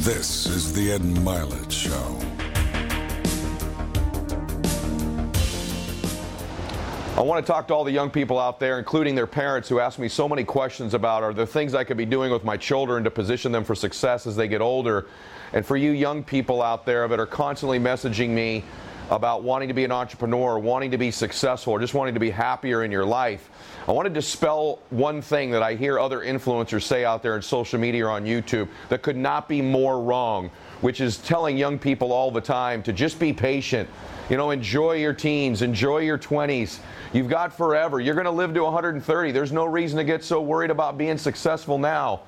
This is the Ed Mylett Show. I want to talk to all the young people out there, including their parents, who ask me so many questions about are there things I could be doing with my children to position them for success as they get older? And for you young people out there that are constantly messaging me about wanting to be an entrepreneur, wanting to be successful, or just wanting to be happier in your life, I want to dispel one thing that I hear other influencers say out there in social media or on YouTube that could not be more wrong, which is telling young people all the time to just be patient. You know, enjoy your teens, enjoy your 20s. You've got forever. You're going to live to 130. There's no reason to get so worried about being successful now.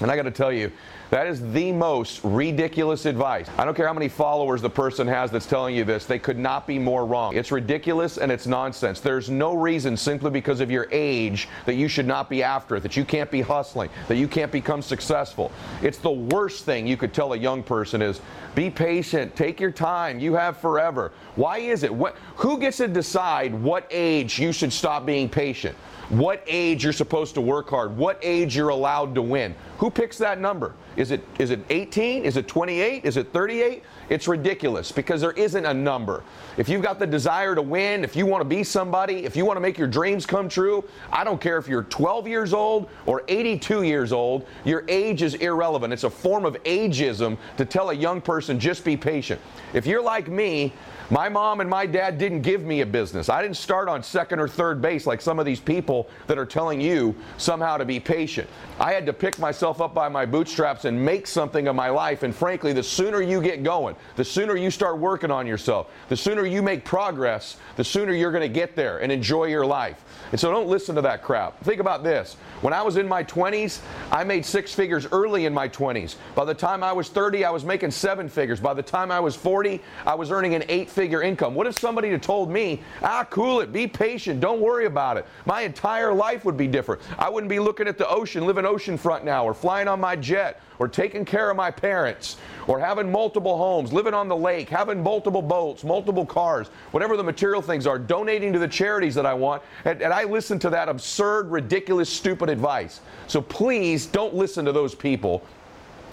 And I got to tell you, that is the most ridiculous advice. I don't care how many followers the person has that's telling you this, they could not be more wrong. It's ridiculous and it's nonsense. There's no reason simply because of your age that you should not be after it, that you can't be hustling, that you can't become successful. It's the worst thing you could tell a young person is be patient, take your time, you have forever. Why is it? What, who gets to decide what age you should stop being patient? What age you're supposed to work hard? What age you're allowed to win? Who picks that number? Is it is it 18? Is it 28? Is it 38? It's ridiculous because there isn't a number. If you've got the desire to win, if you want to be somebody, if you want to make your dreams come true, I don't care if you're 12 years old or 82 years old, your age is irrelevant. It's a form of ageism to tell a young person just be patient. If you're like me, my mom and my dad didn't give me a business. I didn't start on second or third base like some of these people that are telling you somehow to be patient. I had to pick myself up by my bootstraps and make something of my life. And frankly, the sooner you get going, the sooner you start working on yourself, the sooner you make progress, the sooner you're going to get there and enjoy your life. And so don't listen to that crap. Think about this. When I was in my 20s, I made six figures early in my 20s. By the time I was 30, I was making seven figures. By the time I was 40, I was earning an eight figure income. What if somebody had told me, ah, cool it, be patient, don't worry about it? My entire life would be different. I wouldn't be looking at the ocean, living oceanfront now, or flying on my jet, or taking care of my parents, or having multiple homes, living on the lake, having multiple boats, multiple cars, whatever the material things are, donating to the charities that I want. And, and I listen to that absurd, ridiculous, stupid advice. So please don't listen to those people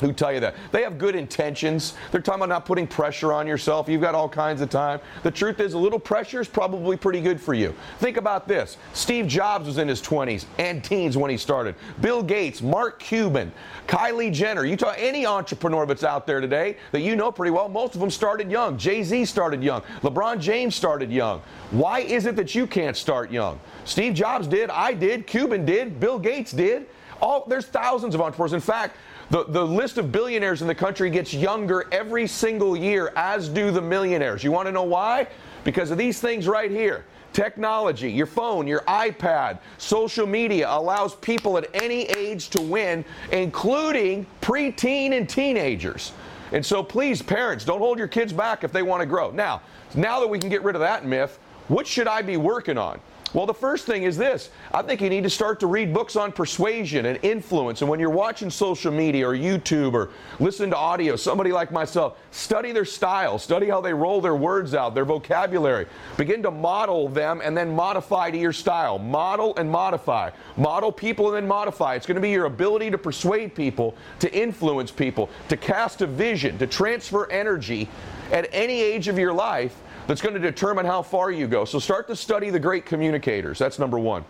who tell you that. They have good intentions. They're talking about not putting pressure on yourself. You've got all kinds of time. The truth is, a little pressure is probably pretty good for you. Think about this Steve Jobs was in his 20s and teens when he started. Bill Gates, Mark Cuban, Kylie Jenner. You talk any entrepreneur that's out there today that you know pretty well, most of them started young. Jay Z started young. LeBron James started young. Why is it that you can't start young? Steve Jobs did, I did, Cuban did, Bill Gates did. All, there's thousands of entrepreneurs. In fact, the, the list of billionaires in the country gets younger every single year, as do the millionaires. You want to know why? Because of these things right here. Technology, your phone, your iPad, social media allows people at any age to win, including preteen and teenagers. And so please, parents, don't hold your kids back if they want to grow. Now, now that we can get rid of that myth, what should I be working on? Well, the first thing is this. I think you need to start to read books on persuasion and influence. And when you're watching social media or YouTube or listening to audio, somebody like myself, study their style, study how they roll their words out, their vocabulary. Begin to model them and then modify to your style. Model and modify. Model people and then modify. It's going to be your ability to persuade people, to influence people, to cast a vision, to transfer energy at any age of your life that's going to determine how far you go. So start to study the great communicators. That's number one.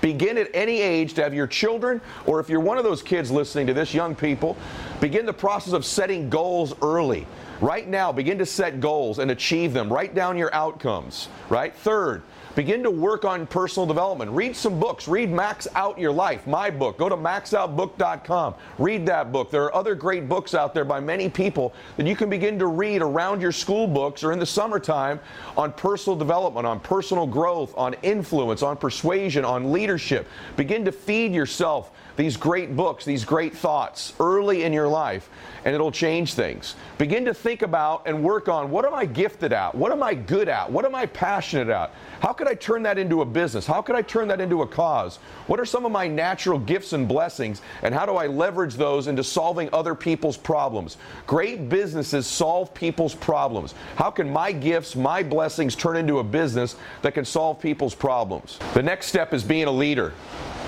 Begin at any age to have your children, or if you're one of those kids listening to this, young people, begin the process of setting goals early. Right now, begin to set goals and achieve them. Write down your outcomes, right? Third, Begin to work on personal development. Read some books. Read Max Out Your Life, my book. Go to maxoutbook.com. Read that book. There are other great books out there by many people that you can begin to read around your school books or in the summertime on personal development, on personal growth, on influence, on persuasion, on leadership. Begin to feed yourself these great books, these great thoughts early in your life, and it'll change things. Begin to think about and work on what am I gifted at? What am I good at? What am I passionate at? How could I turn that into a business? How could I turn that into a cause? What are some of my natural gifts and blessings, and how do I leverage those into solving other people's problems? Great businesses solve people's problems. How can my gifts, my blessings turn into a business that can solve people's problems? The next step is being a leader.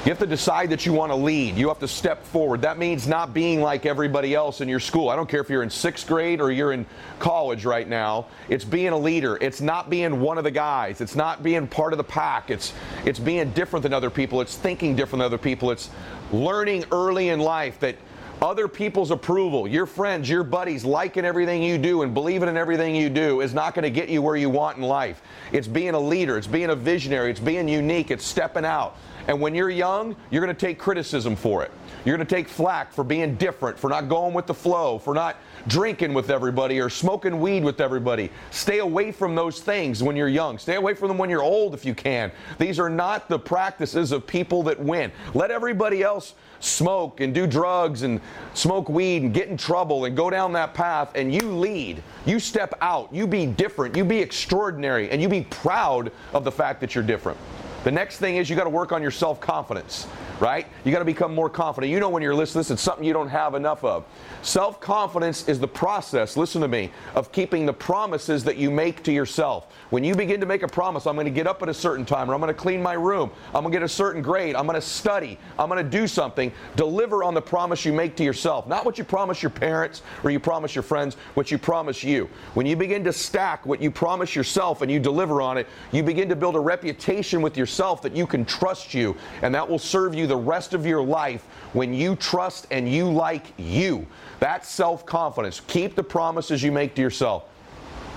You have to decide that you want to lead. You have to step forward. That means not being like everybody else in your school. I don't care if you're in sixth grade or you're in college right now. It's being a leader. It's not being one of the guys. It's not being part of the pack. It's it's being different than other people. It's thinking different than other people. It's learning early in life that other people's approval, your friends, your buddies liking everything you do and believing in everything you do is not going to get you where you want in life. It's being a leader, it's being a visionary, it's being unique, it's stepping out. And when you're young, you're going to take criticism for it. You're going to take flack for being different, for not going with the flow, for not drinking with everybody or smoking weed with everybody. Stay away from those things when you're young. Stay away from them when you're old if you can. These are not the practices of people that win. Let everybody else smoke and do drugs and smoke weed and get in trouble and go down that path and you lead. You step out. You be different. You be extraordinary and you be proud of the fact that you're different. The next thing is you got to work on your self confidence, right? You got to become more confident. You know when you're listening, this it's something you don't have enough of. Self confidence is the process, listen to me, of keeping the promises that you make to yourself. When you begin to make a promise, I'm going to get up at a certain time, or I'm going to clean my room, I'm going to get a certain grade, I'm going to study, I'm going to do something, deliver on the promise you make to yourself. Not what you promise your parents or you promise your friends, what you promise you. When you begin to stack what you promise yourself and you deliver on it, you begin to build a reputation with yourself that you can trust you, and that will serve you the rest of your life when you trust and you like you. That's self confidence. Keep the promises you make to yourself.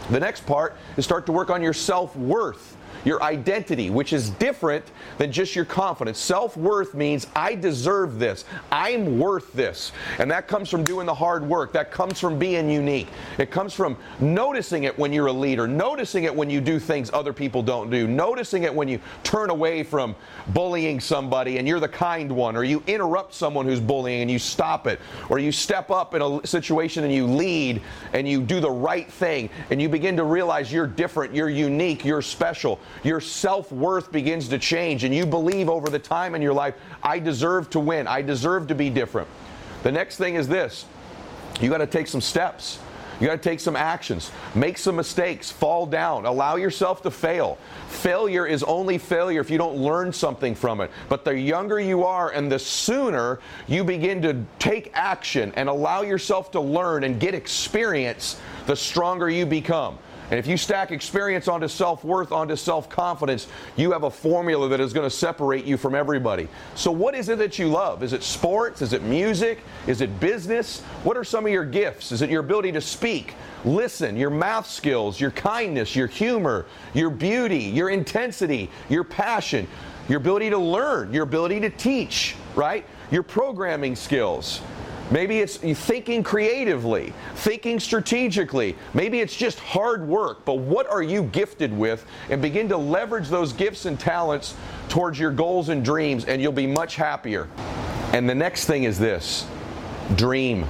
The next part is start to work on your self worth your identity, which is different than just your confidence. Self worth means I deserve this, I'm worth this. And that comes from doing the hard work, that comes from being unique. It comes from noticing it when you're a leader, noticing it when you do things other people don't do, noticing it when you turn away from bullying somebody and you're the kind one, or you interrupt someone who's bullying and you stop it, or you step up in a situation and you lead and you do the right thing and you begin to realize you're different, you're unique, you're special your self worth begins to change, and you believe over the time in your life, I deserve to win, I deserve to be different. The next thing is this you got to take some steps. You got to take some actions, make some mistakes, fall down, allow yourself to fail. Failure is only failure if you don't learn something from it. But the younger you are and the sooner you begin to take action and allow yourself to learn and get experience, the stronger you become. And if you stack experience onto self worth, onto self confidence, you have a formula that is going to separate you from everybody. So, what is it that you love? Is it sports? Is it music? Is it business? What are some of your gifts? Is it your ability to speak, listen, your math skills, your kindness, your humor, your beauty, your intensity, your passion, your ability to learn, your ability to teach, right? Your programming skills. Maybe it's thinking creatively, thinking strategically. Maybe it's just hard work. But what are you gifted with? And begin to leverage those gifts and talents towards your goals and dreams, and you'll be much happier. And the next thing is this dream.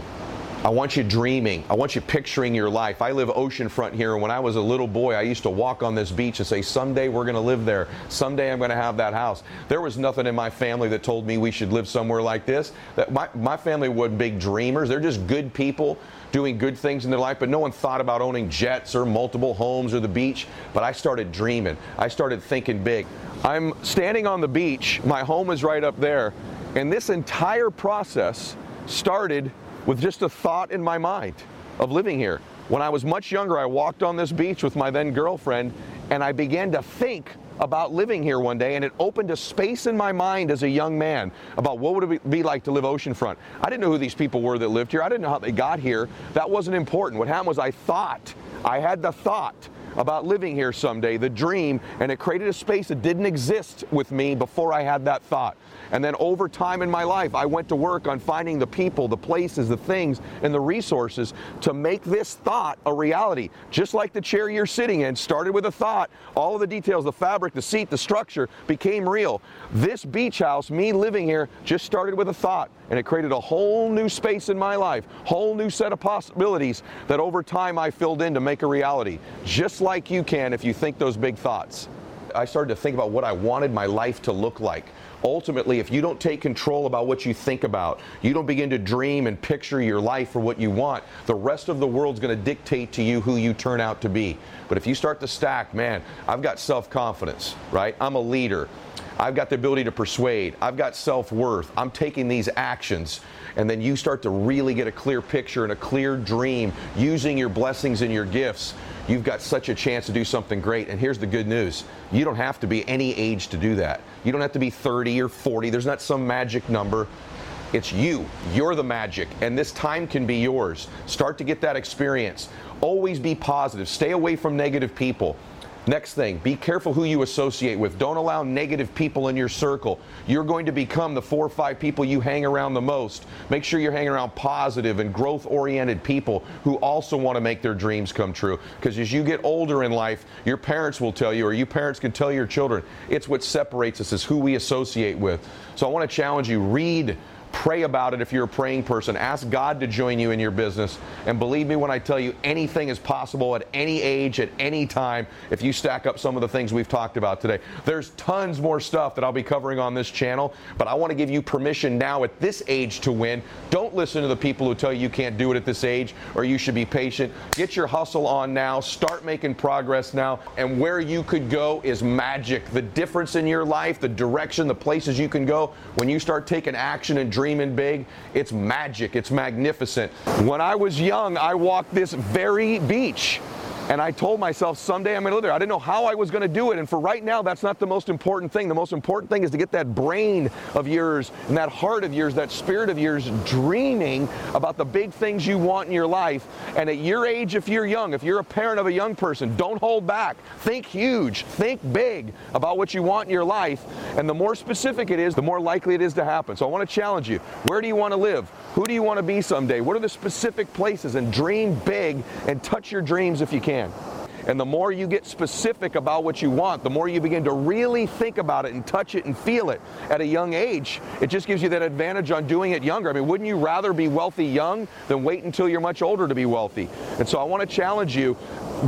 I want you dreaming. I want you picturing your life. I live oceanfront here, and when I was a little boy, I used to walk on this beach and say, Someday we're going to live there. Someday I'm going to have that house. There was nothing in my family that told me we should live somewhere like this. That my, my family wasn't big dreamers. They're just good people doing good things in their life, but no one thought about owning jets or multiple homes or the beach. But I started dreaming. I started thinking big. I'm standing on the beach. My home is right up there. And this entire process started with just a thought in my mind of living here. When I was much younger, I walked on this beach with my then girlfriend, And I began to think about living here one day, and it opened a space in my mind as a young man about what would it be like to live oceanfront. I didn't know who these people were that lived here. I didn't know how they got here. That wasn't important. What happened was I thought, I had the thought about living here someday, the dream, and it created a space that didn't exist with me before I had that thought. And then over time in my life, I went to work on finding the people, the places, the things, and the resources to make this thought a reality. Just like the chair you're sitting in started with a thought, all of the details, the fabric, the seat, the structure became real. This beach house, me living here, just started with a thought. And it created a whole new space in my life, whole new set of possibilities that over time I filled in to make a reality. Just like you can if you think those big thoughts. I started to think about what I wanted my life to look like ultimately, if you don't take control about what you think about, you don't begin to dream and picture your life for what you want, the rest of the world's going to dictate to you who you turn out to be. But if you start to stack, man, I've got self confidence, right? I'm a leader. I've got the ability to persuade. I've got self worth. I'm taking these actions. And then you start to really get a clear picture and a clear dream using your blessings and your gifts you've got such a chance to do something great. And here's the good news you don't have to be any age to do that. You don't have to be 30 or 40. There's not some magic number. It's you. You're the magic. And this time can be yours. Start to get that experience. Always be positive. Stay away from negative people. Next thing, be careful who you associate with. Don't allow negative people in your circle. You're going to become the four or five people you hang around the most. Make sure you're hanging around positive and growth oriented people who also want to make their dreams come true. Because as you get older in life, your parents will tell you, or you parents can tell your children, it's what separates us is who we associate with. So I want to challenge you read Pray about it if you're a praying person. Ask God to join you in your business. And believe me when I tell you, anything is possible at any age, at any time, if you stack up some of the things we've talked about today. There's tons more stuff that I'll be covering on this channel, but I want to give you permission now at this age to win. Don't listen to the people who tell you you can't do it at this age or you should be patient. Get your hustle on now. Start making progress now. And where you could go is magic. The difference in your life, the direction, the places you can go, when you start taking action and dreaming big. It's magic. It's magnificent. When I was young, I walked this very beach. And I told myself someday I'm going to live there. I didn't know how I was going to do it. And for right now, that's not the most important thing. The most important thing is to get that brain of yours and that heart of yours, that spirit of yours dreaming about the big things you want in your life. And at your age, if you're young, if you're a parent of a young person, don't hold back. Think huge. Think big about what you want in your life. And the more specific it is, the more likely it is to happen. So I want to challenge you. Where do you want to live? Who do you want to be someday? What are the specific places? And dream big and touch your dreams if you can. And the more you get specific about what you want, the more you begin to really think about it and touch it and feel it at a young age. It just gives you that advantage on doing it younger. I mean, wouldn't you rather be wealthy young than wait until you're much older to be wealthy? And so I want to challenge you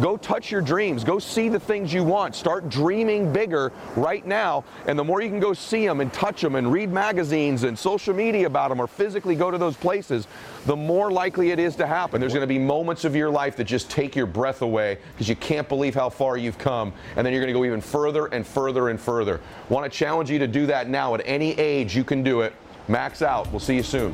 Go touch your dreams. Go see the things you want. Start dreaming bigger right now. And the more you can go see them and touch them and read magazines and social media about them or physically go to those places, the more likely it is to happen. There's going to be moments of your life that just take your breath away because you can't believe how far you've come. And then you're going to go even further and further and further. Want to challenge you to do that now. At any age, you can do it. Max out. We'll see you soon.